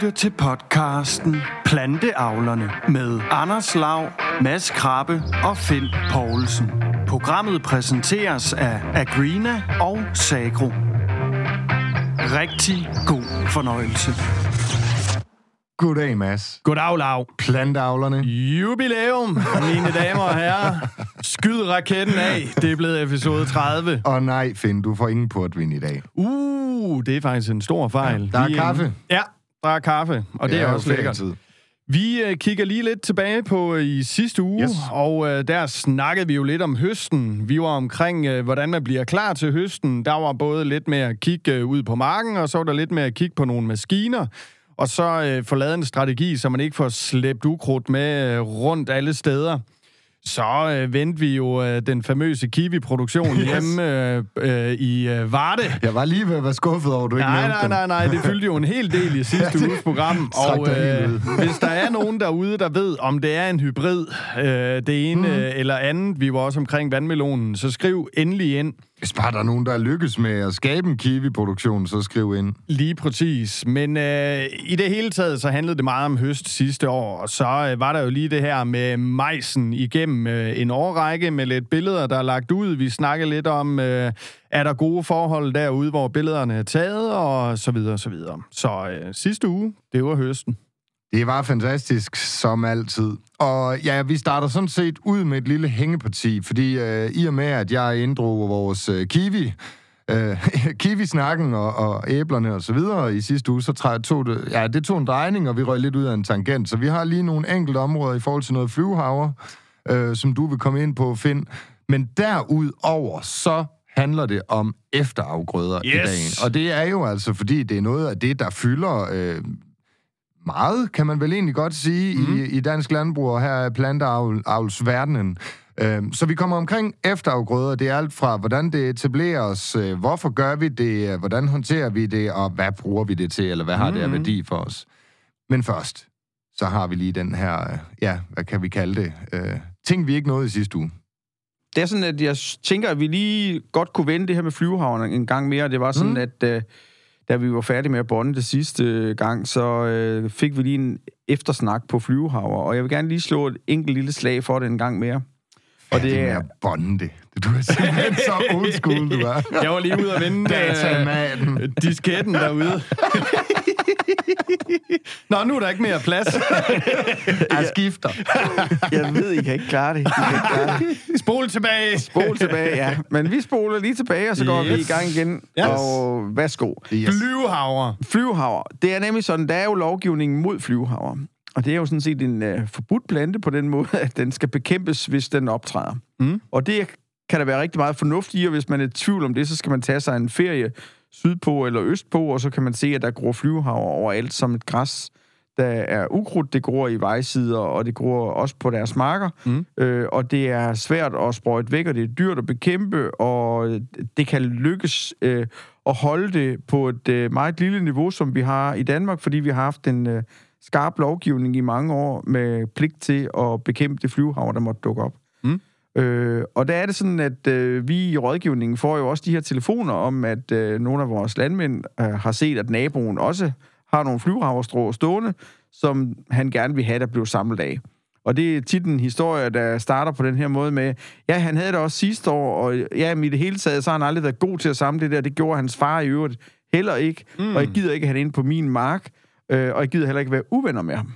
lytter til podcasten Planteavlerne med Anders Lav, Mads Krabbe og Finn Poulsen. Programmet præsenteres af Agrina og Sagro. Rigtig god fornøjelse. Goddag, Mads. Goddag, Lav. Planteavlerne. Jubilæum, mine damer og herrer. Skyd raketten af. Det er blevet episode 30. Og nej, Finn, du får ingen portvin i dag. Uh, det er faktisk en stor fejl. Der er Vi, kaffe. Ja, der er kaffe, og det, Det er også lækkert. ferietid. Vi øh, kigger lige lidt tilbage på øh, i sidste uge, Yes. og øh, der snakkede vi jo lidt om høsten. Vi var omkring, øh, hvordan man bliver klar til høsten. Der var både lidt med at kigge øh, ud på marken, og så var der lidt med at kigge på nogle maskiner, og så øh, få lavet en strategi, så man ikke får slæbt ukrudt med øh, rundt alle steder. Så øh, vendte vi jo øh, den famøse Kiwi-produktion yes. hjemme øh, øh, i øh, Varde. Jeg var lige ved at være skuffet over, at du ikke Nej, nævnte nej, dem. nej, nej, det fyldte jo en hel del i sidste Ja, uges program. Og øh, hvis der er nogen derude, der ved, om det er en hybrid, øh, det ene mm. eller andet, vi var også omkring vandmelonen, så skriv endelig ind. Hvis bare der er nogen, der lykkes med at skabe en kiwi-produktion, så skriv ind. Lige præcis. Men øh, i det hele taget, så handlede det meget om høst sidste år. Og så øh, var der jo lige det her med majsen igennem øh, en årrække med lidt billeder, der er lagt ud. Vi snakkede lidt om, øh, er der gode forhold derude, hvor billederne er taget, og så videre, og så videre. Så øh, sidste uge, det var høsten. Det var fantastisk, som altid. Og ja, vi starter sådan set ud med et lille hængeparti, fordi øh, i og med, at jeg inddrog vores øh, kiwi, øh, kiwi-snakken og, og æblerne og så videre i sidste uge, så træ- tog det, ja, det tog en drejning, og vi røg lidt ud af en tangent. Så vi har lige nogle enkelte områder i forhold til noget flyvehaver, øh, som du vil komme ind på, Finn. Men derudover, så handler det om efterafgrøder Yes. i dagen. Og det er jo altså, fordi det er noget af det, der fylder... Øh, meget, kan man vel egentlig godt sige, mm. i, i dansk landbrug og her er planteavlsverdenen. Øhm, så vi kommer omkring efterafgrøder. Det er alt fra, hvordan det etableres, øh, hvorfor gør vi det, øh, hvordan håndterer vi det, og hvad bruger vi det til, eller hvad har det af værdi for os. Men først, så har vi lige den her, øh, ja, hvad kan vi kalde det, øh, ting vi ikke nåede i sidste uge. Det er sådan, at jeg tænker, at vi lige godt kunne vende det her med flyvehavne en gang mere. Det var sådan, Mm. mm. at øh, da vi var færdige med at bonde det sidste gang, så øh, fik vi lige en eftersnak på flyvehaver. Og jeg vil gerne lige slå et enkelt lille slag for det en gang mere. Og det er... er, bonde. Du er simpelthen så old school, du er. Jeg var lige ude og vende Datamaten. øh, disketten derude. Nå, nu er der ikke mere plads. Jeg skifter. jeg ved, I kan ikke klare det. I kan ikke klare det. Spol tilbage. Spol tilbage, ja. Men vi spoler lige tilbage, og så går Yes. vi i gang igen. Yes. Og værsgo. Yes. Flyvehavre. Flyvehaver. Det er nemlig sådan, der er jo lovgivning mod flyvehaver. Og det er jo sådan set en uh, forbudt plante på den måde, at den skal bekæmpes, hvis den optræder. Mm. Og det kan der være rigtig meget fornuft i, og hvis man er i tvivl om det, så skal man tage sig en ferie sydpå eller østpå, og så kan man se, at der gror flyvehaver overalt som et græs. Der er ukrudt, det gror i vejsider, og det gror også på deres marker. Mm. Øh, og det er svært at sprøjte væk, og det er dyrt at bekæmpe, og det kan lykkes øh, at holde det på et øh, meget lille niveau, som vi har i Danmark, fordi vi har haft en øh, skarp lovgivning i mange år med pligt til at bekæmpe det flyvehav, der måtte dukke op. Mm. Øh, og der er det sådan, at øh, vi i rådgivningen får jo også de her telefoner om, at øh, nogle af vores landmænd øh, har set, at naboen også har nogle flyvehaverstrå stående, som han gerne vil have, der blev samlet af. Og det er tit en historie, der starter på den her måde med, ja, han havde det også sidste år, og ja, i det hele taget, så har han aldrig været god til at samle det der. Det gjorde hans far i øvrigt heller ikke, mm. og jeg gider ikke have det inde på min mark, øh, og jeg gider heller ikke være uvenner med ham.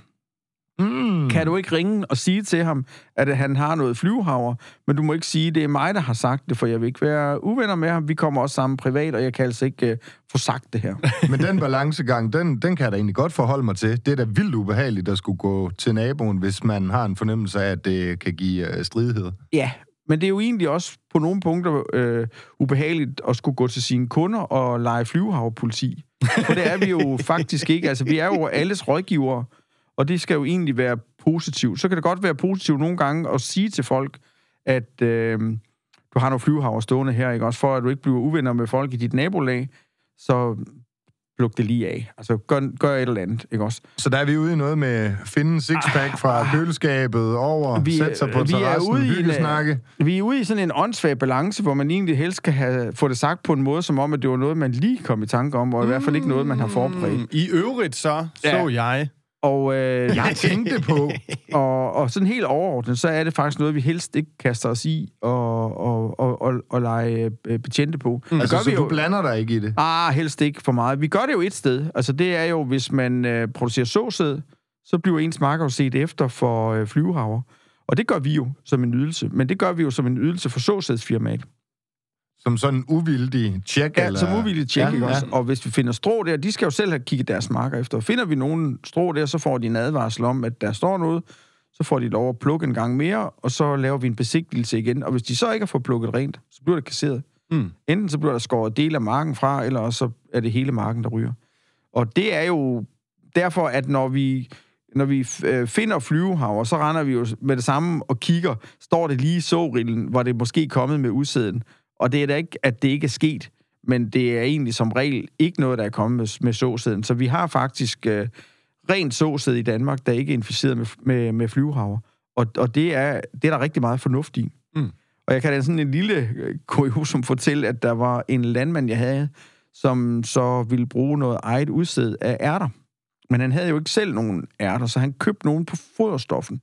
Mm. Kan du ikke ringe og sige til ham, at han har noget flyvehaver, men du må ikke sige, at det er mig, der har sagt det, for jeg vil ikke være uvenner med ham. Vi kommer også sammen privat, og jeg kan altså ikke uh, få sagt det her. Men den balancegang, den, den kan jeg da egentlig godt forholde mig til. Det er da vildt ubehageligt at skulle gå til naboen, hvis man har en fornemmelse af, at det kan give uh, stridigheder. Ja, men det er jo egentlig også på nogle punkter øh, ubehageligt at skulle gå til sine kunder og lege flyvehaverpoliti. For det er vi jo faktisk ikke. Altså, vi er jo alles rådgivere, og det skal jo egentlig være positivt. Så kan det godt være positivt nogle gange at sige til folk, at øh, du har nogle flyvehaver stående her, ikke? Også for at du ikke bliver uvenner med folk i dit nabolag. Så plukke det lige af. Altså, gør, gør et eller andet, ikke også? Så der er vi ude i noget med finde en sixpack fra køleskabet over, vi, sætte sig på vi er terrassen, ude i en, hyggesnakke. Vi er ude i sådan en åndssvag balance, hvor man egentlig helst skal have, få det sagt på en måde, som om, at det var noget, man lige kom i tanke om, og i hvert fald ikke noget, man har forberedt. Mm, I øvrigt så, så Ja. jeg... Og, øh, Jeg tænkte på, og, og sådan helt overordnet, så er det faktisk noget, vi helst ikke kaster os i og, og, og, og, og lege øh, betjente på. Mm. altså, så du blander dig ikke i det. Ah, helst ikke for meget. Vi gør det jo et sted. Altså, det er jo, hvis man øh, producerer såsæd, så bliver ens marker jo set efter for øh, flyvehaver. Og det gør vi jo som en ydelse. Men det gør vi jo som en ydelse for såsædsfirmaet. Som sådan en uvildig tjek? Ja, eller? som uvilligt tjek, Ja, ikke ja. også? Og hvis vi finder strå der, de skal jo selv have kigget deres marker efter. Finder vi nogen strå der, så får de en advarsel om, at der står noget. Så får de lov at plukke en gang mere, og så laver vi en besigtigelse igen. Og hvis de så ikke har fået plukket rent, så bliver det kasseret. Mm. Enten så bliver der skåret del af marken fra, eller også så er det hele marken, der ryger. Og det er jo derfor, at når vi, når vi øh, finder flyvehaver, så render vi jo med det samme og kigger, står det lige i sårillen, hvor det måske er kommet med udsæden. Og det er da ikke, at det ikke er sket, men det er egentlig som regel ikke noget, der er kommet med, med såsæden. Så vi har faktisk øh, rent såsæd i Danmark, der ikke er inficeret med, med, med flyvehaver. Og, og det, er, det er der rigtig meget fornuft i. Mm. Og jeg kan da sådan en lille øh, kuriosum fortælle, at der var en landmand, jeg havde, som så ville bruge noget eget udsæd af ærter. Men han havde jo ikke selv nogen ærter, så han købte nogen på foderstoffen,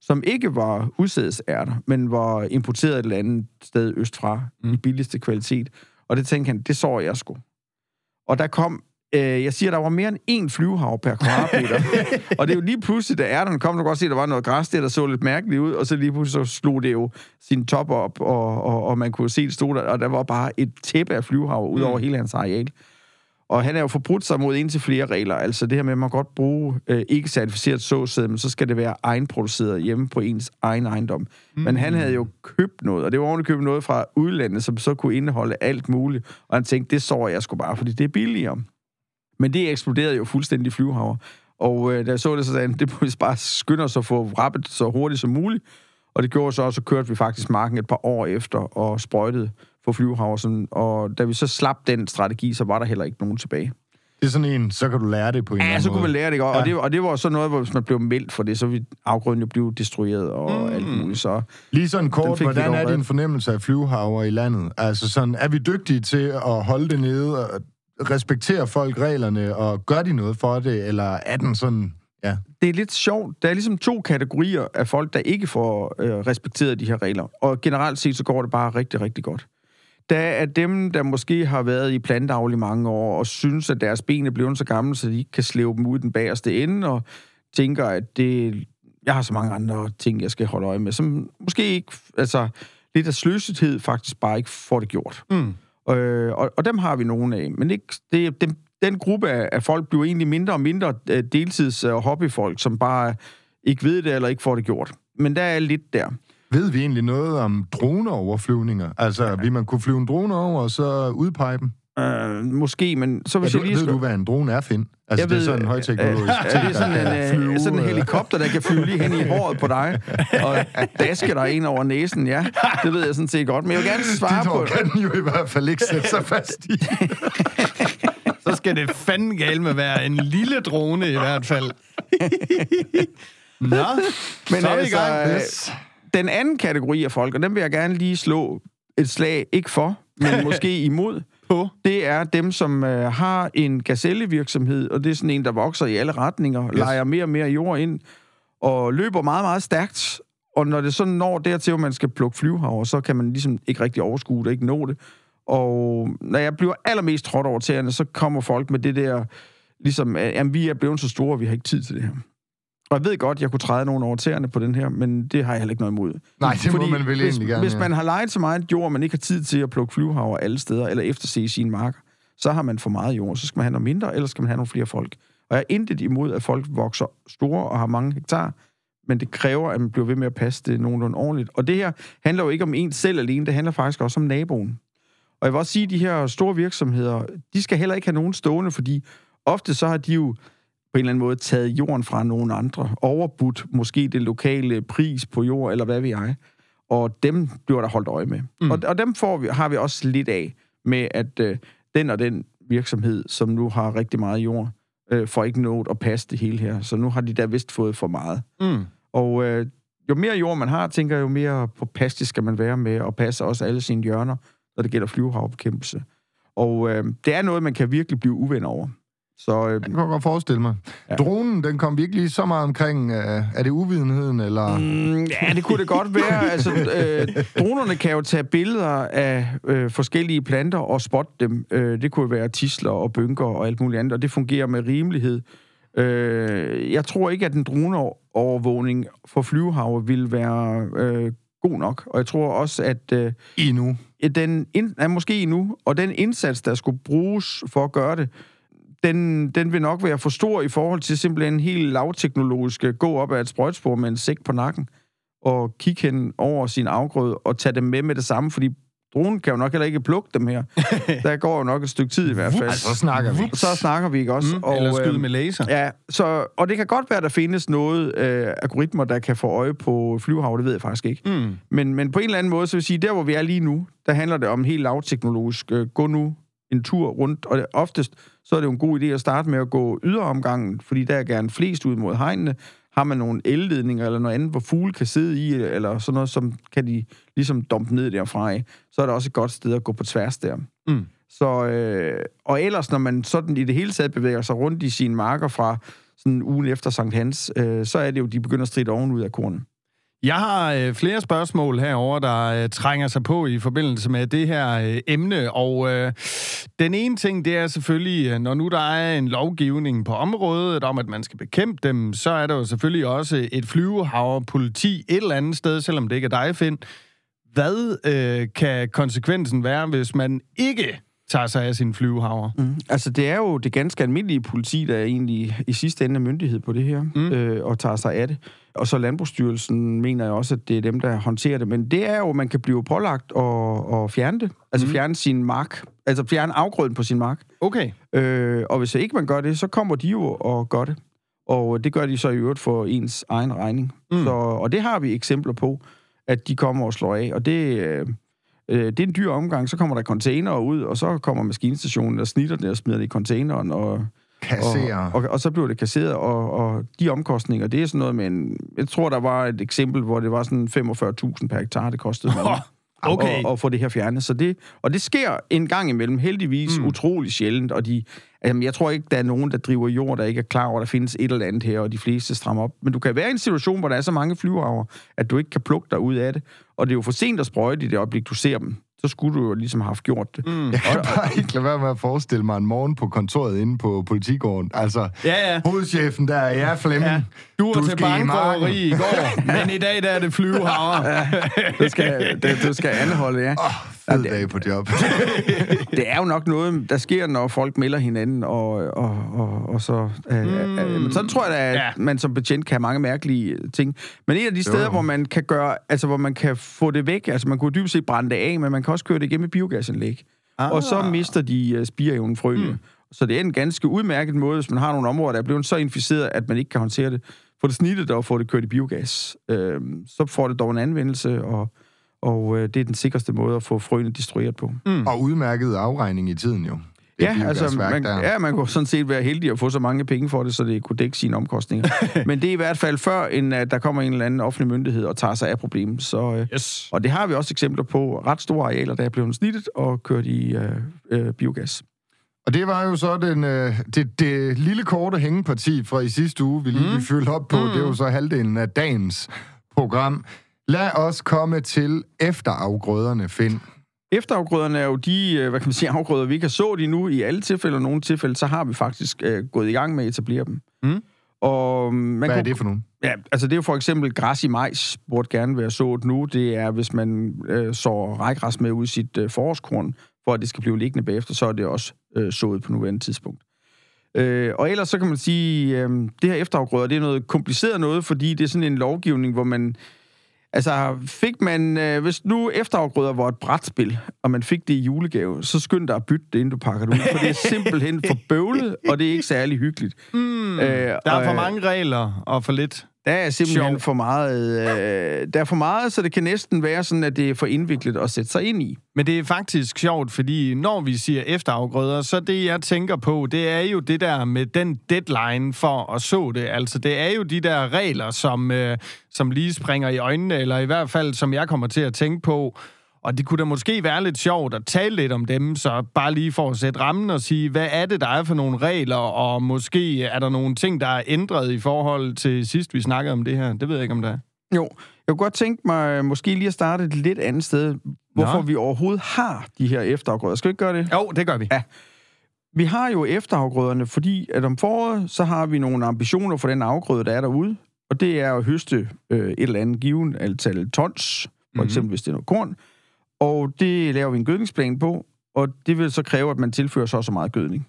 som ikke var udsædesærter, men var importeret et eller andet sted østfra mm. i billigste kvalitet. Og det tænkte han, det så jeg sgu. Og der kom, øh, jeg siger, der var mere end én flyvehav per kvadratmeter. og det er jo lige pludselig, da ærterne kom, du kan godt se, at der var noget græs der, der så lidt mærkeligt ud, og så lige pludselig så slog det jo sin top op, og, og, og man kunne se, det stod der, og der var bare et tæppe af flyvehav ud over mm. hele hans areal. Og han er jo forbrudt sig mod en til flere regler. Altså det her med, at man godt bruge øh, ikke certificeret såsæd, men så skal det være egenproduceret hjemme på ens egen ejendom. Mm. Men han havde jo købt noget, og det var ordentligt købt noget fra udlandet, som så kunne indeholde alt muligt. Og han tænkte, det så jeg sgu bare, fordi det er billigere. Men det eksploderede jo fuldstændig flyvehaver. Og øh, da jeg så det, så sagde han, det må vi bare skynde os at få rappet så hurtigt som muligt. Og det gjorde så også, så kørte vi faktisk marken et par år efter og sprøjtede for flyvehaver. Sådan, og da vi så slap den strategi, så var der heller ikke nogen tilbage. Det er sådan en, så kan du lære det på en eller Ja, anden så kunne måde. man lære det? Og, Ja. ja. det, og det var så noget, hvor hvis man blev meldt for det, så ville afgrøden jo blive destrueret og mm. alt muligt. Så Lige sådan kort, hvordan er din fornemmelse af flyvehaver i landet? Altså sådan, er vi dygtige til at holde det nede, og respektere folk reglerne, og gør de noget for det, eller er den sådan, ja, det er lidt sjovt. Der er ligesom to kategorier af folk, der ikke får øh, respekteret de her regler. Og generelt set, så går det bare rigtig, rigtig godt. Der er dem, der måske har været i plantavl i mange år, og synes, at deres ben er blevet så gamle, så de ikke kan slæve dem ud den bagerste ende, og tænker, at det, jeg har så mange andre ting, jeg skal holde øje med, som måske ikke, altså lidt af sløsethed faktisk bare ikke får det gjort. Mm. Øh, og, og dem har vi nogle af. Men ikke, det, dem, den gruppe af, af folk bliver egentlig mindre og mindre øh, deltids- og hobbyfolk, som bare ikke ved det eller ikke får det gjort. Men der er lidt der. Ved vi egentlig noget om droneoverflyvninger? Altså, ja. vil man kunne flyve en drone over, og så udpege dem? Øh, måske, men så Ja, hvis du, jeg lige ved skal... du, hvad en drone er, Finn? Altså, jeg det er sådan en højteknologisk øh, ting, er det sådan der en, kan øh, flyve, sådan en øh, helikopter, der kan flyve lige hen i håret på dig, og daske dig ind over næsen, ja. Det ved jeg sådan set godt. Men jeg vil gerne svare Dit på... hår kan den jo i hvert fald ikke sætte sig fast i. Så skal det fandme galt med at være en lille drone i hvert fald. Nå, Men så er vi i altså, gang. Yes. Den anden kategori af folk, og den vil jeg gerne lige slå et slag, ikke for, men måske imod, På? det er dem, som øh, har en gazellevirksomhed, og det er sådan en, der vokser i alle retninger, yes. leger mere og mere jord ind, og løber meget, meget stærkt. Og når det sådan når dertil, at man skal plukke flyvehaver, så kan man ligesom ikke rigtig overskue det, ikke nå det. Og når jeg bliver allermest trådt over tæerne, så kommer folk med det der, ligesom, at vi er blevet så store, vi har ikke tid til det her. Og jeg ved godt, jeg kunne træde nogen over tæerne på den her, men det har jeg heller ikke noget imod. Nej, det må man vel hvis, egentlig gerne, Hvis ja. man har lejet så meget jord, man ikke har tid til at plukke flyvehaver alle steder, eller efterse sine marker, så har man for meget jord. Så skal man have noget mindre, eller skal man have nogle flere folk. Og jeg er intet imod, at folk vokser store og har mange hektar, men det kræver, at man bliver ved med at passe det nogenlunde ordentligt. Og det her handler jo ikke om en selv alene, det handler faktisk også om naboen. Og jeg vil også sige, at de her store virksomheder, de skal heller ikke have nogen stående, fordi ofte så har de jo på en eller anden måde taget jorden fra nogen andre, overbudt måske det lokale pris på jord, eller hvad ved jeg. Og dem bliver der holdt øje med. Mm. Og, og dem får vi, har vi også lidt af med, at øh, den og den virksomhed, som nu har rigtig meget jord, øh, for ikke nået at passe det hele her. Så nu har de der vist fået for meget. Mm. Og øh, jo mere jord man har, tænker jeg, jo mere påpasselig skal man være med at passe også alle sine hjørner, når det gælder flyvehavbekæmpelse. Og øh, det er noget, man kan virkelig blive uven over. Så øh, Det kan jeg godt forestille mig. Ja. Dronen, den kom virkelig så meget omkring... Øh, er det uvidenheden, eller... Mm, ja, det kunne det godt være. Altså, øh, dronerne kan jo tage billeder af øh, forskellige planter og spotte dem. Øh, det kunne være tisler og bynker og alt muligt andet, og det fungerer med rimelighed. Øh, jeg tror ikke, at en droneovervågning for flyvehaver vil være øh, god nok, og jeg tror også, at øh, Endnu. den ja, måske endnu, og den indsats, der skulle bruges for at gøre det, den, den vil nok være for stor i forhold til simpelthen helt lavteknologisk gå op ad et sprøjtspor med en sæk på nakken og kigge hen over sin afgrøde og tage dem med med det samme, fordi dronen kan jo nok heller ikke plukke dem her. Der går jo nok et stykke tid i hvert fald. Altså, så snakker vi. Så snakker vi ikke også. Mm. Og, Eller skyde øhm, med laser. Ja, så, og det kan godt være, at der findes noget øh, algoritmer, der kan få øje på flyvehav, det ved jeg faktisk ikke. Mm. Men, men på en eller anden måde, så vil jeg sige, der hvor vi er lige nu, der handler det om helt lavteknologisk. Øh, gå nu en tur rundt, og det, oftest så er det jo en god idé at starte med at gå yderomgangen, fordi der er gerne flest ud mod hegnene. Har man nogle elledninger eller noget andet, hvor fugle kan sidde i, eller sådan noget, som kan de ligesom dumpe ned derfra af, så er det også et godt sted at gå på tværs der. Mm. Så, øh, og ellers, når man sådan i det hele taget bevæger sig rundt i sine marker fra sådan ugen efter Sankt Hans, øh, så er det jo, de begynder at stride ovenud af kornet. Jeg har øh, flere spørgsmål herover der øh, trænger sig på i forbindelse med det her øh, emne, og øh, den ene ting, det er selvfølgelig, øh, når nu der er en lovgivning på området om, at man skal bekæmpe dem, så er der jo selvfølgelig også et flyvehaver politi et eller andet sted, selvom det ikke er dig, Finn. Hvad øh, kan konsekvensen være, hvis man ikke tager sig af sin flyvehaver? Mm. Altså, det er jo det ganske almindelige politi, der er egentlig i sidste ende er myndighed på det her, Mm. øh, og tager sig af det. Og så Landbrugsstyrelsen mener jeg også, at det er dem, der håndterer det. Men det er jo, at man kan blive pålagt at, at fjerne det. Altså Mm. fjerne sin mark. Altså fjerne afgrøden på sin mark. Okay. Øh, og hvis ikke man gør det, så kommer de jo og gør det. Og det gør de så i øvrigt for ens egen regning. Mm. Så, og det har vi eksempler på, at de kommer og slår af. Og det, øh, øh, det er en dyr omgang. Så kommer der containere ud, og så kommer maskinstationen og snitter det og smider det i containeren, og, Kasserer. og, og, og så bliver det kasseret. Og, og de omkostninger, det er sådan noget med en... Jeg tror, der var et eksempel, hvor det var sådan 45.000 per hektar, det kostede. man Okay. og, og få det her fjernet. Så det, og det sker en gang imellem, heldigvis Mm. utrolig sjældent, og de, altså, jeg tror ikke, der er nogen, der driver jord, der ikke er klar over, at der findes et eller andet her, og de fleste strammer op. Men du kan være i en situation, hvor der er så mange flyvearver, at du ikke kan plukke dig ud af det, og det er jo for sent at sprøjte i det øjeblik, du ser dem. Så skulle du jo ligesom have haft gjort det. Mm. Jeg kan bare ikke lade være med at forestille mig en morgen på kontoret inde på politigården. Altså, Ja, ja. hovedchefen der, ja, Flemming. Ja. Du var Du til i bankrøveri i går, men i dag der er det flyvehaver. Du skal, det, du skal anholde, ja. Åh, fed dag på job. det er jo nok noget, der sker, når folk melder hinanden, og, og, og, og så... Øh, mm. øh, men sådan tror jeg, at Ja. man som betjent kan have mange mærkelige ting. Men et af de steder, jo. hvor man kan gøre, altså hvor man kan få det væk, altså man kunne dybest set brænde det af, men man kan også køre det igennem et biogasanlæg. Ah. Og så mister de uh, spireevnen frøene. Mm. Så det er en ganske udmærket måde, hvis man har nogle områder, der er blevet så inficeret, at man ikke kan håndtere det. Få det snittet og få det kørt i biogas. Øh, så får det dog en anvendelse, og, og øh, det er den sikreste måde at få frøene destrueret på. Og udmærket afregning i tiden jo. Det Ja, altså, man, der. ja, man kunne sådan set være heldig at få så mange penge for det, så det kunne dække sine omkostninger. Men det er i hvert fald før, end at der kommer en eller anden offentlig myndighed og tager sig af problemet. Så, øh, Yes. og det har vi også eksempler på. Ret store arealer, der er blevet snittet og kørt i øh, øh, biogas. Og det var jo så den, øh, det, det lille korte hængeparti fra i sidste uge, vi lige mm. fyldte op på. Mm. Det er jo så halvdelen af dagens program. Lad os komme til efterafgrøderne, Finn. Efterafgrøderne er jo de, øh, hvad kan man sige, afgrøder, vi ikke har så de nu i alle tilfælde, og nogle tilfælde, så har vi faktisk øh, gået i gang med at etablere dem. Mm. Og man Hvad er det for nogen? Ja, altså det er jo for eksempel græs i majs, burde gerne være sået nu. Det er, hvis man øh, sår rejgræs med ud i sit øh, forårskorn, for at det skal blive liggende bagefter, så er det også øh, sået på nuværende tidspunkt. Øh, og ellers så kan man sige, øh, det her efterafgrøder, det er noget kompliceret noget, fordi det er sådan en lovgivning, hvor man... Altså, fik man... Øh, hvis nu efterafgrøder var et brætspil, og man fik det i julegave, så skynd dig at bytte det, inden du pakker det ud, for det er simpelthen for bøvlet, og det er ikke særlig hyggeligt. Mm, Øh, der er og, for øh, mange regler og for lidt Der er simpelthen Sjov. for meget, øh, der er for meget, så det kan næsten være sådan, at det er for indviklet at sætte sig ind i. Men det er faktisk sjovt, fordi når vi siger efterafgrøder, så det, jeg tænker på, det er jo det der med den deadline for at så det. Altså, det er jo de der regler, som, øh, som lige springer i øjnene, eller i hvert fald, som jeg kommer til at tænke på. Og det kunne da måske være lidt sjovt at tale lidt om dem, så bare lige for at sætte rammen og sige, hvad er det, der er for nogle regler, og måske er der nogle ting, der er ændret i forhold til sidst, vi snakkede om det her. Det ved jeg ikke, om det er. Jo, jeg kunne godt tænke mig måske lige at starte et lidt andet sted, hvorfor Nå. vi overhovedet har de her efterafgrøder. Skal vi ikke gøre det? Jo, det gør vi. Ja. Vi har jo efterafgrøderne, fordi at om foråret, så har vi nogle ambitioner for den afgrøde, der er derude. Og det er at høste øh, et eller andet given antal tons, for Mhm. eksempel hvis det er noget korn. Og det laver vi en gødningsplan på, og det vil så kræve, at man tilfører så så meget gødning.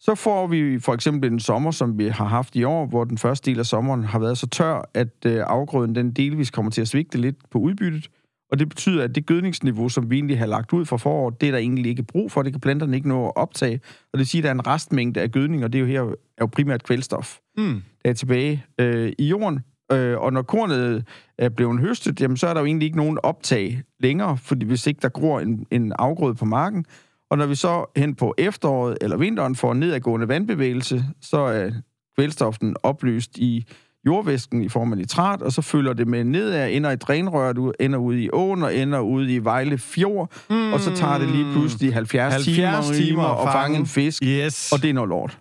Så får vi for eksempel en sommer, som vi har haft i år, hvor den første del af sommeren har været så tør, at øh, afgrøden den delvis kommer til at svigte lidt på udbyttet. Og det betyder, at det gødningsniveau, som vi egentlig har lagt ud for foråret, det er der egentlig ikke brug for. Det kan planterne ikke nå at optage. Og det vil sige, at der er en restmængde af gødning, og det er jo her er jo primært kvælstof, Mm. der er tilbage øh, i jorden. Øh, og når kornet er blevet høstet, jamen, så er der jo egentlig ikke nogen optag længere, fordi hvis ikke der gror en, en afgrøde på marken. Og når vi så hen på efteråret eller vinteren får en nedadgående vandbevægelse, så er kvælstoffen opløst i jordvæsken i form af nitrat, og så følger det med nedad, ender i drænrøret, ender ud i åen og ender ud i Vejle Fjord, mm. og så tager det lige pludselig 70, 70 timer, timer at fange en fisk, Yes. og det er noget lort.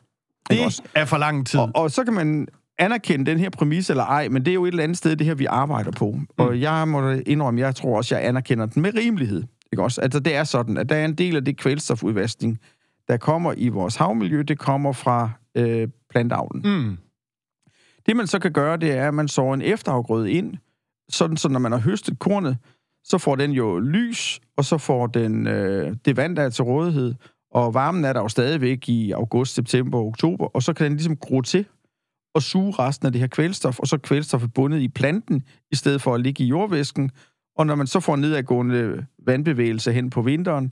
Det er for lang tid. Og, og så kan man anerkende den her præmis eller ej, men det er jo et eller andet sted, det her, vi arbejder på. Mm. Og jeg må indrømme, jeg tror også, jeg anerkender den med rimelighed. Ikke også? Altså, det er sådan, at der er en del af det kvælstofudvaskning, der kommer i vores havmiljø, det kommer fra øh, plantavlen. Mm. Det, man så kan gøre, det er, at man sår en efterafgrøde ind, sådan så når man har høstet kornet, så får den jo lys, og så får den øh, det vand, der er til rådighed, og varmen er der jo stadigvæk i august, september og oktober, og så kan den ligesom gro til og suge resten af det her kvælstof, og så er kvælstoffet bundet i planten, i stedet for at ligge i jordvæsken. Og når man så får en nedadgående vandbevægelse hen på vinteren,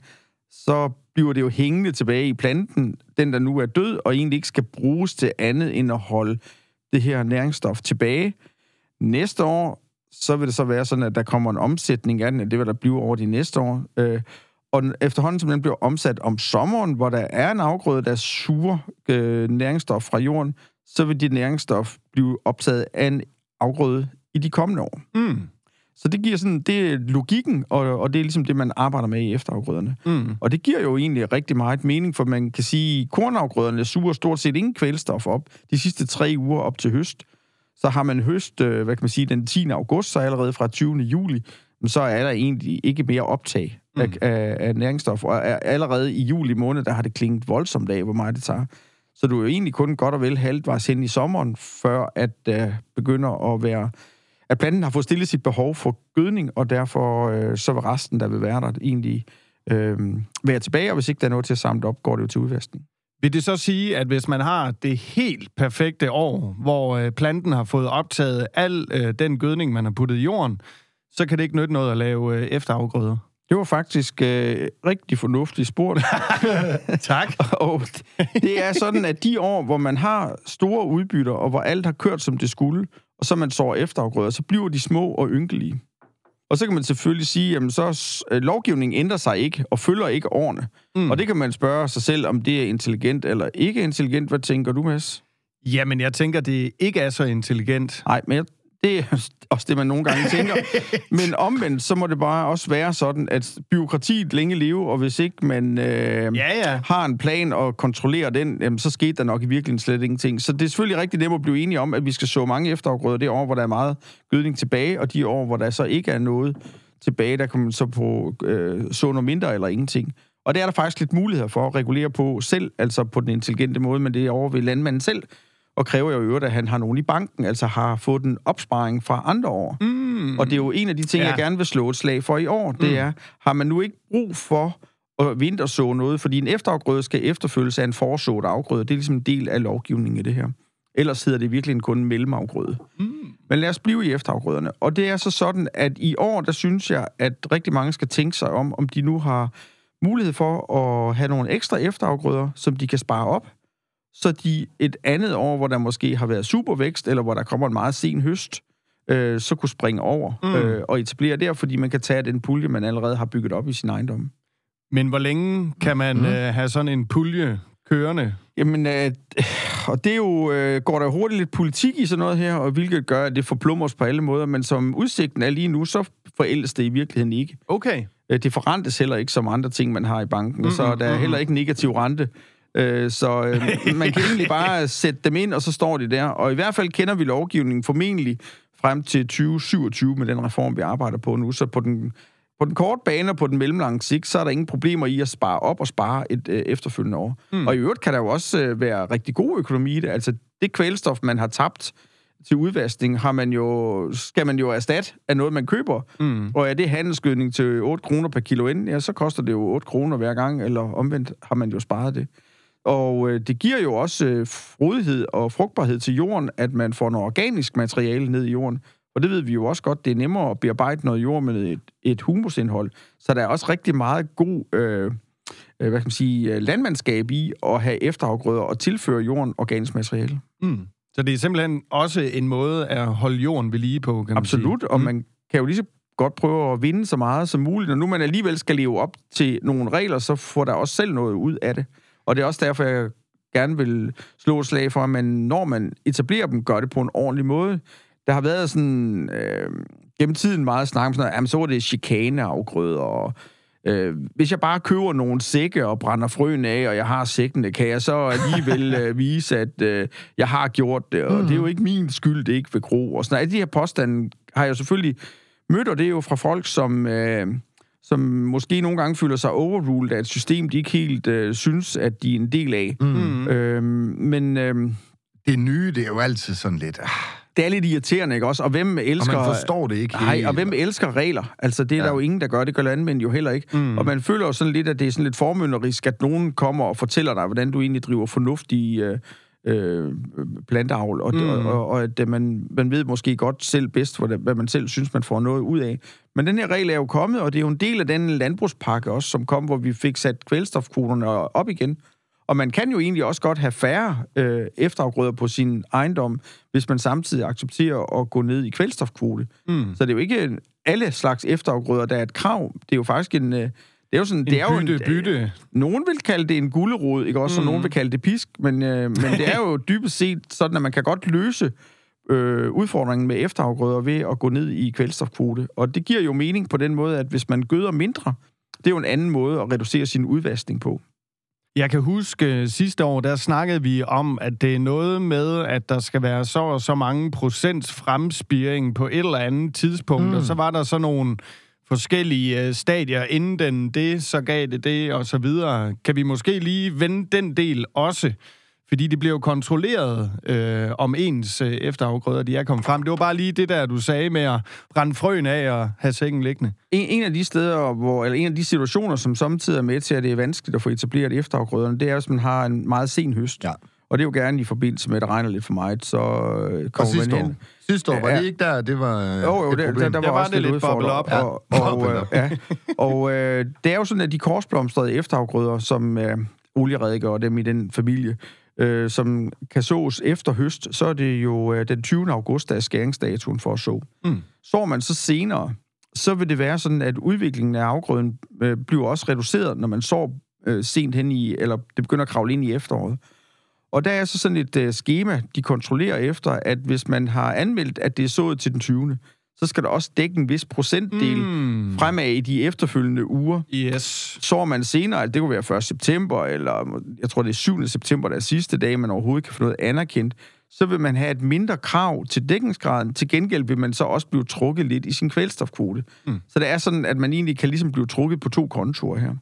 så bliver det jo hængende tilbage i planten, den der nu er død, og egentlig ikke skal bruges til andet end at holde det her næringsstof tilbage. Næste år, så vil det så være sådan, at der kommer en omsætning af den, det vil der blive over de næste år. Øh, og den- efterhånden, som den bliver omsat om sommeren, hvor der er en afgrøde, der suger øh, næringsstof fra jorden, så vil det næringsstof blive optaget af en afgrøde i de kommende år. Mm. Så det giver sådan, det er logikken, og, og det er ligesom det, man arbejder med i efterafgrøderne. Mm. Og det giver jo egentlig rigtig meget mening, for man kan sige, at kornafgrøderne suger stort set ingen kvælstof op de sidste tre uger op til høst. Så har man høst, øh, hvad kan man sige, den 10. august, så allerede fra 20. juli, så er der egentlig ikke mere optag af, Mm. af, af næringsstof. Og er- allerede i juli måned, der har det klinget voldsomt af, hvor meget det tager. Så du er jo egentlig kun godt og vel halvvejs ind i sommeren, før at øh, begynder at være at planten har fået stillet sit behov for gødning, og derfor øh, så vil resten, der vil være der, egentlig øh, være tilbage, og hvis ikke der er noget til at samle op, går det jo til udvaskning. Vil det så sige, at hvis man har det helt perfekte år, hvor øh, planten har fået optaget al øh, den gødning, man har puttet i jorden, så kan det ikke nytte noget at lave øh, efterafgrøder? Det var faktisk øh, rigtig fornuftigt spurgt. Tak. og det er sådan, at de år, hvor man har store udbytter, og hvor alt har kørt, som det skulle, og så man sår efterafgrøder, så bliver de små og ynkelige. Og så kan man selvfølgelig sige, at så øh, lovgivningen ændrer sig ikke, og følger ikke årene. Mm. Og det kan man spørge sig selv, om det er intelligent eller ikke intelligent. Hvad tænker du, Mads? Jamen, jeg tænker, det ikke er så intelligent. Nej, men jeg, det er også det, man nogle gange tænker. Men omvendt, så må det bare også være sådan, at byråkratiet længe leve, og hvis ikke man øh, Ja, ja. har en plan og kontrollerer den, jamen, så skete der nok i virkeligheden slet ingenting. Så det er selvfølgelig rigtig nemt at blive enige om, at vi skal så mange efterafgrøder det år, hvor der er meget gødning tilbage, og de år, hvor der så ikke er noget tilbage, der kan man så på øh, så noget mindre eller ingenting. Og det er der faktisk lidt muligheder for at regulere på selv, altså på den intelligente måde, men det er over ved landmanden selv, og kræver jo øvrigt, at han har nogen i banken, altså har fået en opsparing fra andre år. Mm. Og det er jo en af de ting, Ja. jeg gerne vil slå et slag for i år. Det er, har man nu ikke brug for at vinterså noget? Fordi en efterafgrøde skal efterfølges af en forsået afgrøde. Det er ligesom en del af lovgivningen i det her. Ellers hedder det virkelig kun en mellemafgrøde. Mm. Men lad os blive i efterafgrøderne. Og det er så sådan, at i år, der synes jeg, at rigtig mange skal tænke sig om, om de nu har mulighed for at have nogle ekstra efterafgrøder, som de kan spare op. så de et andet år, hvor der måske har været supervækst, eller hvor der kommer en meget sen høst, øh, så kunne springe over mm. øh, og etablere der, fordi man kan tage den pulje, man allerede har bygget op i sin ejendom. Men hvor længe kan man mm. øh, have sådan en pulje kørende? Jamen, øh, og det er jo, øh, går der hurtigt lidt politik i sådan noget her, og hvilket gør, at det forplummer os på alle måder, men som udsigten er lige nu, så forældes det i virkeligheden ikke. Okay. Øh, det forrentes heller ikke som andre ting, man har i banken, mm-hmm, så der er heller ikke negativ rente. Øh, så øh, man kan egentlig bare sætte dem ind, og så står de der. Og i hvert fald kender vi lovgivningen formentlig frem til 2027 med den reform, vi arbejder på nu. Så på den, på den korte bane og på den mellemlange sigt, så er der ingen problemer i at spare op og spare et øh, efterfølgende år. Mm. Og i øvrigt kan der jo også øh, være rigtig god økonomi i det. Altså det kvælstof, man har tabt til udvaskning, har man jo, skal man jo erstatte af noget, man køber. Mm. Og er det handelsgødning til 8 kroner per kilo ind, ja, så koster det jo 8 kroner hver gang, eller omvendt har man jo sparet det. Og øh, det giver jo også øh, frodighed og frugtbarhed til jorden, at man får noget organisk materiale ned i jorden. Og det ved vi jo også godt, det er nemmere at bearbejde noget jord med et, et humusindhold. Så der er også rigtig meget god øh, øh hvad kan man sige, øh, landmandskab i at have efterafgrøder og tilføre jorden organisk materiale. Mm. Så det er simpelthen også en måde at holde jorden ved lige på, kan Absolut, man sige. og mm. man kan jo lige så godt prøve at vinde så meget som muligt. Når nu man alligevel skal leve op til nogle regler, så får der også selv noget ud af det. Og det er også derfor, jeg gerne vil slå et slag for, at man, når man etablerer dem, gør det på en ordentlig måde. Der har været sådan, øh, gennem tiden meget snak om sådan noget, jamen, så var det chikaneafgrøder, og øh, hvis jeg bare køber nogle sække og brænder frøen af, og jeg har sækkene, kan jeg så alligevel øh, vise, at øh, jeg har gjort det, og mm. det er jo ikke min skyld, det er ikke ved gro. Og sådan noget. De her påstande har jeg selvfølgelig mødt, og det er jo fra folk, som... Øh, som måske nogle gange føler sig overruled af et system, de ikke helt øh, synes, at de er en del af. Mm. Øhm, men... Øhm, det nye, det er jo altid sådan lidt... Ah. Det er lidt irriterende, ikke også? Og hvem elsker... Og man forstår det ikke Nej, og hvem elsker regler? Altså, det er ja. der jo ingen, der gør. Det gør landmænd jo heller ikke. Mm. Og man føler jo sådan lidt, at det er sådan lidt formynderisk, at nogen kommer og fortæller dig, hvordan du egentlig driver fornuftig øh, øh, planteavl, og, mm. og, og, og at man, man ved måske godt selv bedst, hvad, hvad man selv synes, man får noget ud af. Men den her regel er jo kommet, og det er jo en del af den landbrugspakke også, som kom, hvor vi fik sat kvælstofkvoterne op igen. Og man kan jo egentlig også godt have færre øh, efterafgrøder på sin ejendom, hvis man samtidig accepterer at gå ned i kvælstofkvote. Mm. Så det er jo ikke alle slags efterafgrøder, der er et krav. Det er jo faktisk en... Øh, det er jo sådan, en det er bytte, jo en, bytte. Nogen vil kalde det en gullerod, ikke også? Mm. Og nogen vil kalde det pisk, men, øh, men det er jo dybest set sådan, at man kan godt løse øh, udfordringen med efterafgrøder ved at gå ned i kvælstofkvote. Og det giver jo mening på den måde, at hvis man gøder mindre, det er jo en anden måde at reducere sin udvaskning på. Jeg kan huske øh, sidste år, der snakkede vi om, at det er noget med, at der skal være så og så mange procents fremspiring på et eller andet tidspunkt, mm. og så var der så nogle forskellige øh, stadier inden den det, så gav det det, og så videre. Kan vi måske lige vende den del også? Fordi det bliver jo kontrolleret, øh, om ens øh, efterafgrøder de er kommet frem. Det var bare lige det der, du sagde med at brænde frøen af og have sengen liggende. En, en af de steder, hvor, eller en af de situationer, som samtidig er med til, at det er vanskeligt at få etableret efterafgrøderne, det er, hvis man har en meget sen høst. Ja. Og det er jo gerne i forbindelse med, at det regner lidt for meget, så øh, kommer man hen. År. Sidste år, var det ikke der, det var øh, Jo, jo, det, der, der var, var også det lidt boble op. Ja. Og, og, øh, ja. og øh, det er jo sådan, at de korsblomstrede efterafgrøder, som øh, Olie redegør dem i den familie, øh, som kan sås efter høst, så er det jo øh, den 20. august, der er skæringsdatoen for at så. Mm. Sår man så senere, så vil det være sådan, at udviklingen af afgrøden øh, bliver også reduceret, når man sår øh, sent hen i, eller det begynder at kravle ind i efteråret. Og der er så sådan et øh, schema, de kontrollerer efter, at hvis man har anmeldt, at det er sået til den 20., så skal der også dække en vis procentdel mm. fremad i de efterfølgende uger. Yes. Så man senere, det kunne være 1. september, eller jeg tror, det er 7. september, der er sidste dag, man overhovedet kan få noget anerkendt, så vil man have et mindre krav til dækningsgraden. Til gengæld vil man så også blive trukket lidt i sin kvælstofkvote. Mm. Så det er sådan, at man egentlig kan ligesom blive trukket på to kontorer her.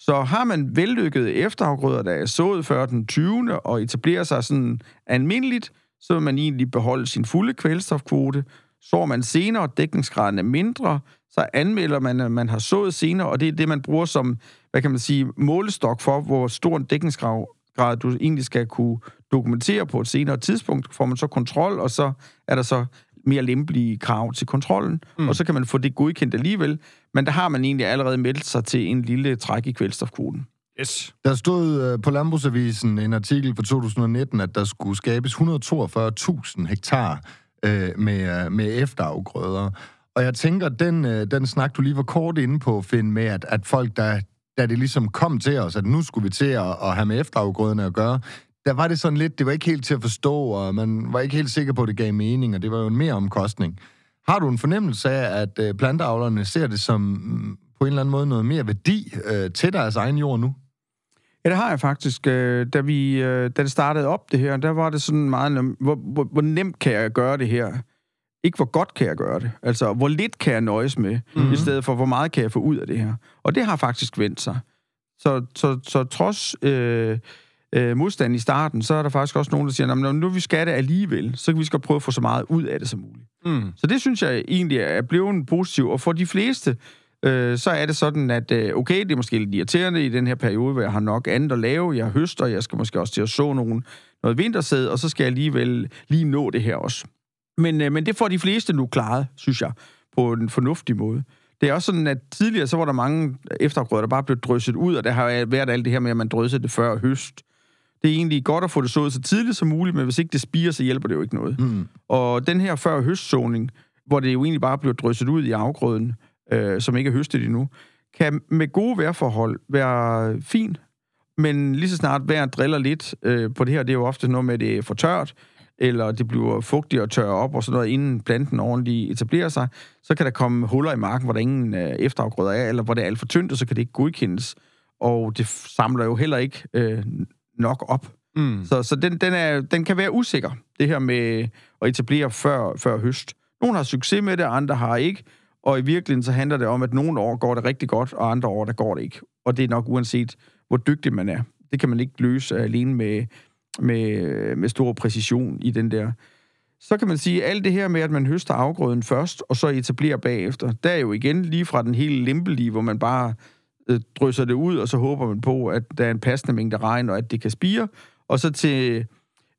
Så har man vellykket efterafgrøder, der er sået før den 20. og etablerer sig sådan almindeligt, så vil man egentlig beholde sin fulde kvælstofkvote. Sår man senere, og dækningsgraden er mindre, så anmelder man, at man har sået senere, og det er det, man bruger som, hvad kan man sige, målestok for, hvor stor en dækningsgrad du egentlig skal kunne dokumentere på et senere tidspunkt. Får man så kontrol, og så er der så mere lempelige krav til kontrollen, mm. og så kan man få det godkendt alligevel, men der har man egentlig allerede meldt sig til en lille træk i kvælstofkvoten. Yes. Der stod øh, på Landbrugsavisen en artikel fra 2019, at der skulle skabes 142.000 hektar øh, med, øh, med efterafgrøder. Og jeg tænker, den, øh, den snak, du lige var kort inde på, Finn, med at, at folk, der, da det ligesom kom til os, at nu skulle vi til at, at have med efterafgrøderne at gøre, der var det sådan lidt, det var ikke helt til at forstå, og man var ikke helt sikker på, at det gav mening, og det var jo en mere omkostning. Har du en fornemmelse af, at øh, planteavlerne ser det som mm, på en eller anden måde noget mere værdi øh, til deres egen jord nu? Ja, det har jeg faktisk. Øh, Da, vi, øh, da det startede op, det her, der var det sådan meget, hvor, hvor, hvor nemt kan jeg gøre det her? Ikke hvor godt kan jeg gøre det. Altså, hvor lidt kan jeg nøjes med, mm-hmm. i stedet for, hvor meget kan jeg få ud af det her. Og det har faktisk vendt sig. Så, så, så trods øh, øh, modstand i starten, så er der faktisk også nogen, der siger, "Nå, men når nu vi skal det alligevel, så kan vi skal prøve at få så meget ud af det som muligt. Mm. Så det synes jeg egentlig er blevet positivt. Og for de fleste, øh, så er det sådan, at øh, okay, det er måske lidt irriterende i den her periode, hvor jeg har nok andet at lave. Jeg høster, jeg skal måske også til at så nogen, noget vintersæd, og så skal jeg alligevel lige nå det her også. Men, øh, men det får de fleste nu klaret, synes jeg, på en fornuftig måde. Det er også sådan, at tidligere så var der mange efterafgrøder, der bare blev drysset ud, og der har været alt det her med, at man dryssede det før høst. Det er egentlig godt at få det sået så tidligt som muligt, men hvis ikke det spiger, så hjælper det jo ikke noget. Mm. Og den her før høstsåning, hvor det jo egentlig bare bliver drysset ud i afgrøden, øh, som ikke er høstet endnu, kan med gode vejrforhold være fin, men lige så snart vejret driller lidt øh, på det her, det er jo ofte noget med, at det er for tørt, eller det bliver fugtigt og tørrer op og sådan noget, inden planten ordentligt etablerer sig, så kan der komme huller i marken, hvor der ingen øh, efterafgrøder er, eller hvor det er alt for tyndt, og så kan det ikke godkendes. Og det samler jo heller ikke øh, nok op. Mm. Så, så den, den, er, den kan være usikker, det her med at etablere før, før høst. Nogle har succes med det, andre har ikke. Og i virkeligheden så handler det om, at nogle år går det rigtig godt, og andre år, der går det ikke. Og det er nok uanset, hvor dygtig man er. Det kan man ikke løse alene med, med, med stor præcision i den der. Så kan man sige, at alt det her med, at man høster afgrøden først, og så etablerer bagefter, der er jo igen lige fra den hele limpelige, hvor man bare øh, drysser det ud, og så håber man på, at der er en passende mængde regn, og at det kan spire, og så til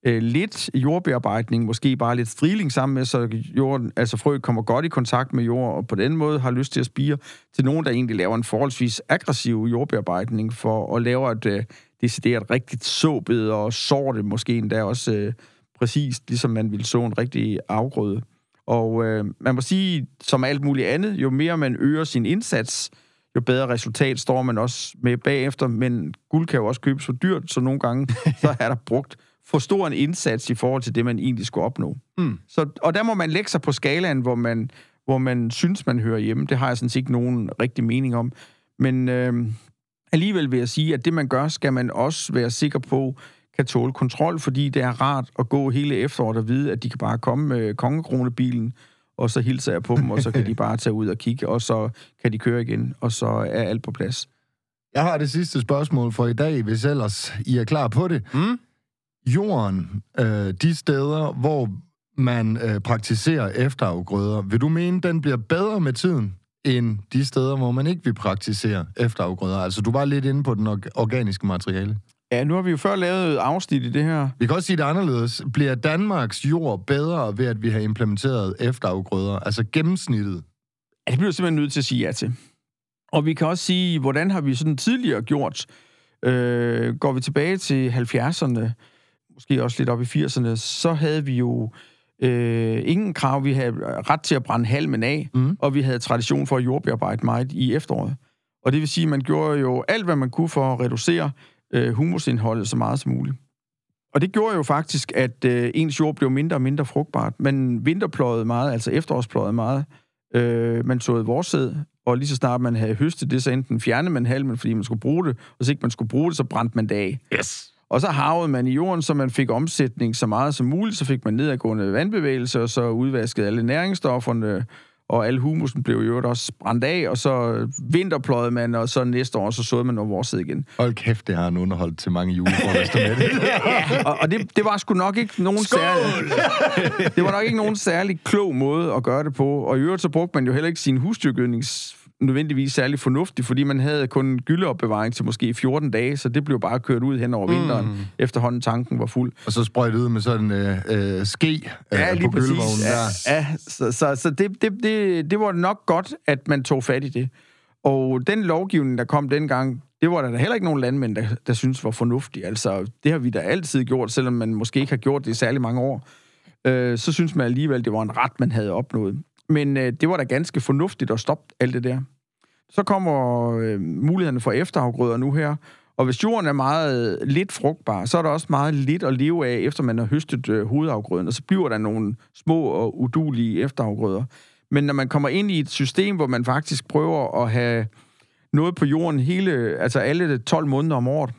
øh, lidt jordbearbejdning, måske bare lidt striling sammen med, så jorden, altså frø kommer godt i kontakt med jord, og på den måde har lyst til at spire, til nogen, der egentlig laver en forholdsvis aggressiv jordbearbejdning for at lave et øh, decideret rigtigt såbed og sår det måske endda også øh, præcist, ligesom man ville så en rigtig afgrøde. Og øh, man må sige, som alt muligt andet, jo mere man øger sin indsats, jo bedre resultat står man også med bagefter, men guld kan jo også købes for dyrt, så nogle gange så er der brugt for stor en indsats i forhold til det, man egentlig skulle opnå. Mm. Så, og der må man lægge sig på skalaen, hvor man, hvor man synes, man hører hjemme. Det har jeg sådan set ikke nogen rigtig mening om. Men øh, alligevel vil jeg sige, at det, man gør, skal man også være sikker på, kan tåle kontrol, fordi det er rart at gå hele efteråret og vide, at de kan bare komme med kongekronebilen, og så hilser jeg på dem, og så kan de bare tage ud og kigge, og så kan de køre igen, og så er alt på plads. Jeg har det sidste spørgsmål for i dag, hvis ellers I er klar på det. Mm. Jorden, øh, de steder, hvor man øh, praktiserer efterafgrøder, vil du mene, den bliver bedre med tiden, end de steder, hvor man ikke vil praktisere efterafgrøder? Altså, du var lidt inde på den org- organiske materiale. Ja, nu har vi jo før lavet et afsnit i det her. Vi kan også sige det anderledes. Bliver Danmarks jord bedre ved, at vi har implementeret efterafgrøder? Altså gennemsnittet? Ja, det bliver simpelthen nødt til at sige ja til. Og vi kan også sige, hvordan har vi sådan tidligere gjort? Øh, går vi tilbage til 70'erne, måske også lidt op i 80'erne, så havde vi jo øh, ingen krav. Vi havde ret til at brænde halmen af, Mm. og vi havde tradition for at jordbearbejde meget i efteråret. Og det vil sige, at man gjorde jo alt, hvad man kunne for at reducere øh, humusindholdet så meget som muligt. Og det gjorde jo faktisk, at øh, ens jord blev mindre og mindre frugtbart. Man vinterpløjede meget, altså efterårspløjede meget. Øh, man såede vorsæd, og lige så snart man havde høstet det, så enten fjernede man halmen, fordi man skulle bruge det, og hvis ikke man skulle bruge det, så brændte man det af. Yes. Og så havede man i jorden, så man fik omsætning så meget som muligt, så fik man nedadgående vandbevægelser, og så udvaskede alle næringsstofferne, og al humusen blev jo også brændt af, og så vinterpløjede man, og så næste år, så såede man noget vorsæd igen. Hold kæft, det har han underholdt til mange julefrokoster med det. og, og det, det var sgu nok ikke nogen særlig... det var nok ikke nogen særlig klog måde at gøre det på. Og i øvrigt så brugte man jo heller ikke sin husdyrgødning nødvendigvis særlig fornuftigt, fordi man havde kun gyldeopbevaring til måske 14 dage, så det blev bare kørt ud hen over vinteren, mm. efterhånden tanken var fuld. Og så sprøjt ud med sådan en øh, øh, ske øh, Ja, lige på gyldevognen der. Ja, ja, så, så, så det, det, det, det var nok godt, at man tog fat i det. Og den lovgivning, der kom dengang, det var der heller ikke nogen landmænd, der, der synes var fornuftig. Altså, det har vi da altid gjort, selvom man måske ikke har gjort det i særlig mange år. Øh, så synes man alligevel, det var en ret, man havde opnået. Men øh, det var da ganske fornuftigt at stoppe alt det der. Så kommer øh, mulighederne for efterafgrøder nu her, og hvis jorden er meget lidt frugtbar, så er der også meget lidt at leve af, efter man har høstet øh, hovedafgrøden, og så bliver der nogle små og udulige efterafgrøder. Men når man kommer ind i et system, hvor man faktisk prøver at have noget på jorden hele, altså alle 12 måneder om året,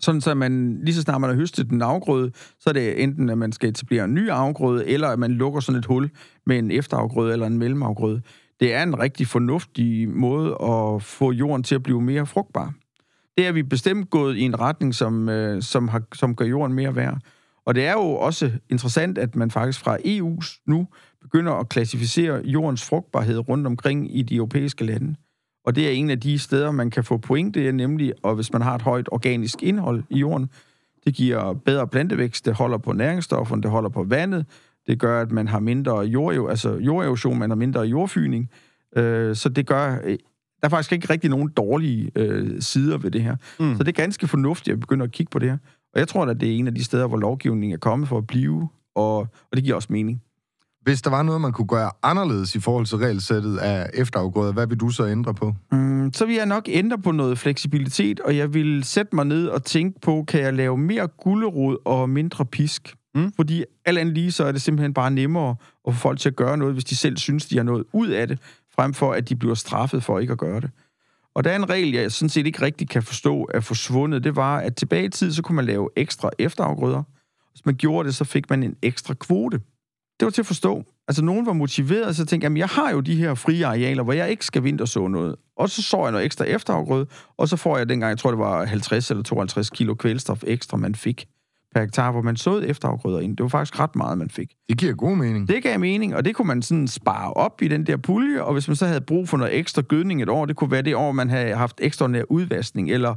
sådan så man lige så snart man har høstet den afgrøde, så er det enten, at man skal etablere en ny afgrøde, eller at man lukker sådan et hul med en efterafgrøde eller en mellemafgrøde. Det er en rigtig fornuftig måde at få jorden til at blive mere frugtbar. Det er vi bestemt gået i en retning, som, øh, som, har, som gør jorden mere værd. Og det er jo også interessant, at man faktisk fra EU's nu begynder at klassificere jordens frugtbarhed rundt omkring i de europæiske lande. Og det er en af de steder, man kan få point, det er nemlig, og hvis man har et højt organisk indhold i jorden, det giver bedre plantevækst, det holder på næringsstofferne, det holder på vandet, det gør, at man har mindre jord, altså jorderosion, man har mindre jordfyning, øh, så det gør, øh, der er faktisk ikke rigtig nogen dårlige øh, sider ved det her. Mm. Så det er ganske fornuftigt at begynde at kigge på det her. Og jeg tror, at det er en af de steder, hvor lovgivningen er kommet for at blive, og, og det giver også mening. Hvis der var noget, man kunne gøre anderledes i forhold til regelsættet af efterafgrøder, hvad vil du så ændre på? Mm, så vil jeg nok ændre på noget fleksibilitet, og jeg vil sætte mig ned og tænke på, kan jeg lave mere gullerod og mindre pisk? Mm. Fordi alt andet lige, så er det simpelthen bare nemmere at få folk til at gøre noget, hvis de selv synes, de har noget ud af det, frem for at de bliver straffet for ikke at gøre det. Og der er en regel, jeg sådan set ikke rigtig kan forstå er forsvundet. Det var, at tilbage i tid, så kunne man lave ekstra efterafgrøder. Hvis man gjorde det, så fik man en ekstra kvote det var til at forstå. Altså, nogen var motiveret, så tænkte jeg, jeg har jo de her frie arealer, hvor jeg ikke skal vinterså noget. Og så så jeg noget ekstra efterafgrøde, og så får jeg dengang, jeg tror, det var 50 eller 52 kilo kvælstof ekstra, man fik per hektar, hvor man såede efterafgrøder ind. Det var faktisk ret meget, man fik. Det giver god mening. Det gav mening, og det kunne man sådan spare op i den der pulje, og hvis man så havde brug for noget ekstra gødning et år, det kunne være det år, man havde haft ekstraordinær udvaskning, eller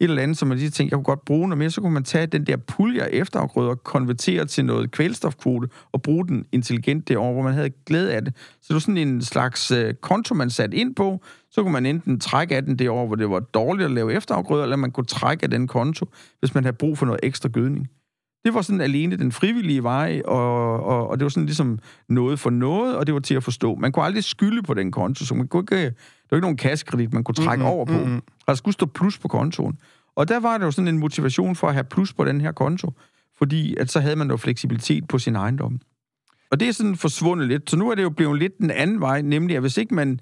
et eller andet, som man lige tænkte, jeg kunne godt bruge noget mere, så kunne man tage den der pulje af efterafgrøder, konvertere til noget kvælstofkvote og bruge den intelligent det år, hvor man havde glæde af det. Så det var sådan en slags øh, konto, man satte ind på. Så kunne man enten trække af den det år, hvor det var dårligt at lave efterafgrøder, eller man kunne trække af den konto, hvis man havde brug for noget ekstra gødning. Det var sådan alene den frivillige vej, og, og, og det var sådan ligesom noget for noget, og det var til at forstå. Man kunne aldrig skylde på den konto, så man kunne ikke, det var ikke nogen kassekredit, man kunne trække mm-hmm, over på. Mm-hmm. Der skulle stå plus på kontoen. Og der var der jo sådan en motivation for at have plus på den her konto, fordi at så havde man jo fleksibilitet på sin ejendom. Og det er sådan forsvundet lidt. Så nu er det jo blevet lidt den anden vej, nemlig at hvis ikke man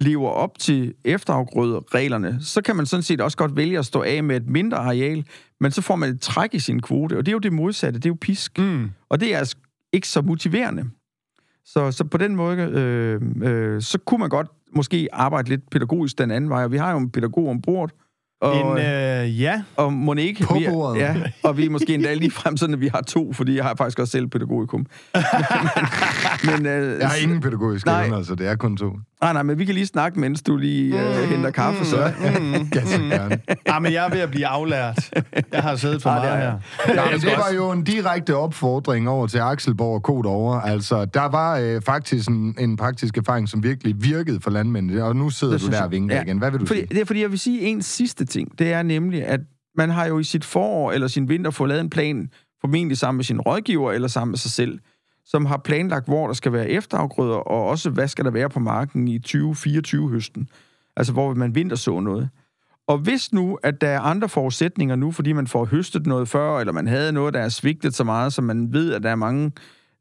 lever op til efterafgrødereglerne, så kan man sådan set også godt vælge at stå af med et mindre areal, men så får man et træk i sin kvote, og det er jo det modsatte, det er jo pisk. Mm. Og det er altså ikke så motiverende. Så, så på den måde, øh, øh, så kunne man godt måske arbejde lidt pædagogisk den anden vej, og vi har jo en pædagog ombord, og, en, øh, ja. Og Monique, På vi, bordet. Ja, og vi er måske endda lige frem sådan, at vi har to, fordi jeg har faktisk også selv pædagogikum. men, men, øh, jeg har ingen pædagogisk evner, altså det er kun to. Nej, nej, men vi kan lige snakke, mens du lige øh, mm, henter kaffe, mm, så. Mm, Ganske gerne. Ja, men jeg er ved at blive aflært. Jeg har siddet for meget her. Ja, men det var jo en direkte opfordring over til Axelborg og Kod over. Altså, der var øh, faktisk en, en praktisk erfaring, som virkelig virkede for landmændene, og nu sidder det du der og vinker ja. igen. Hvad vil du fordi, sige? Det er fordi, jeg vil sige en sidste ting. Det er nemlig, at man har jo i sit forår eller sin vinter fået lavet en plan, formentlig sammen med sin rådgiver eller sammen med sig selv, som har planlagt, hvor der skal være efterafgrøder, og også, hvad skal der være på marken i 2024-høsten. Altså, hvor man vinterså noget. Og hvis nu, at der er andre forudsætninger nu, fordi man får høstet noget før, eller man havde noget, der er svigtet så meget, så man ved, at der er mange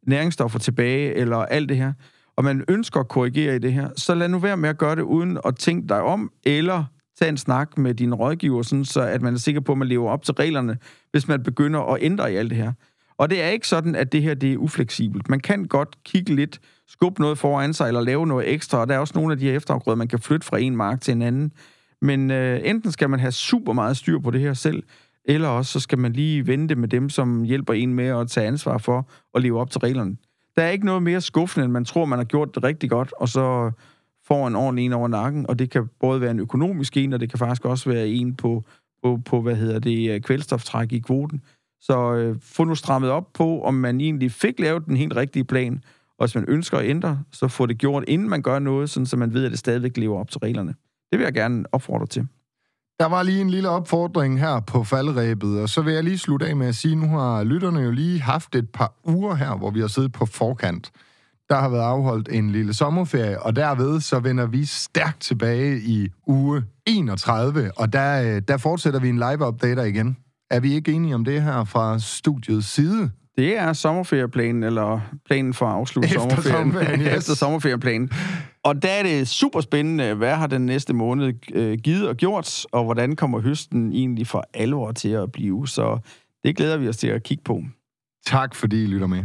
næringsstoffer tilbage, eller alt det her, og man ønsker at korrigere i det her, så lad nu være med at gøre det uden at tænke dig om, eller tage en snak med din rådgiver, sådan, så at man er sikker på, at man lever op til reglerne, hvis man begynder at ændre i alt det her. Og det er ikke sådan, at det her det er ufleksibelt. Man kan godt kigge lidt, skubbe noget foran sig, eller lave noget ekstra, og der er også nogle af de her efterafgrøder, man kan flytte fra en mark til en anden. Men øh, enten skal man have super meget styr på det her selv, eller også så skal man lige vente med dem, som hjælper en med at tage ansvar for at leve op til reglerne. Der er ikke noget mere skuffende, end man tror, man har gjort det rigtig godt, og så får en ordentlig en over nakken, og det kan både være en økonomisk en, og det kan faktisk også være en på, på, på hvad hedder det, øh, kvælstoftræk i kvoten. Så øh, få nu strammet op på, om man egentlig fik lavet den helt rigtige plan, og hvis man ønsker at ændre, så få det gjort, inden man gør noget, sådan så man ved, at det stadigvæk lever op til reglerne. Det vil jeg gerne opfordre til. Der var lige en lille opfordring her på faldrebet, og så vil jeg lige slutte af med at sige, at nu har lytterne jo lige haft et par uger her, hvor vi har siddet på forkant. Der har været afholdt en lille sommerferie, og derved så vender vi stærkt tilbage i uge 31, og der, øh, der fortsætter vi en live-updater igen. Er vi ikke enige om det her fra studiets side? Det er sommerferieplanen, eller planen for at afslutte Efter sommerferien. sommerferien, yes. Efter sommerferieplanen. Og der er det super spændende, hvad har den næste måned øh, givet og gjort, og hvordan kommer høsten egentlig for alvor til at blive. Så det glæder vi os til at kigge på. Tak fordi I lytter med.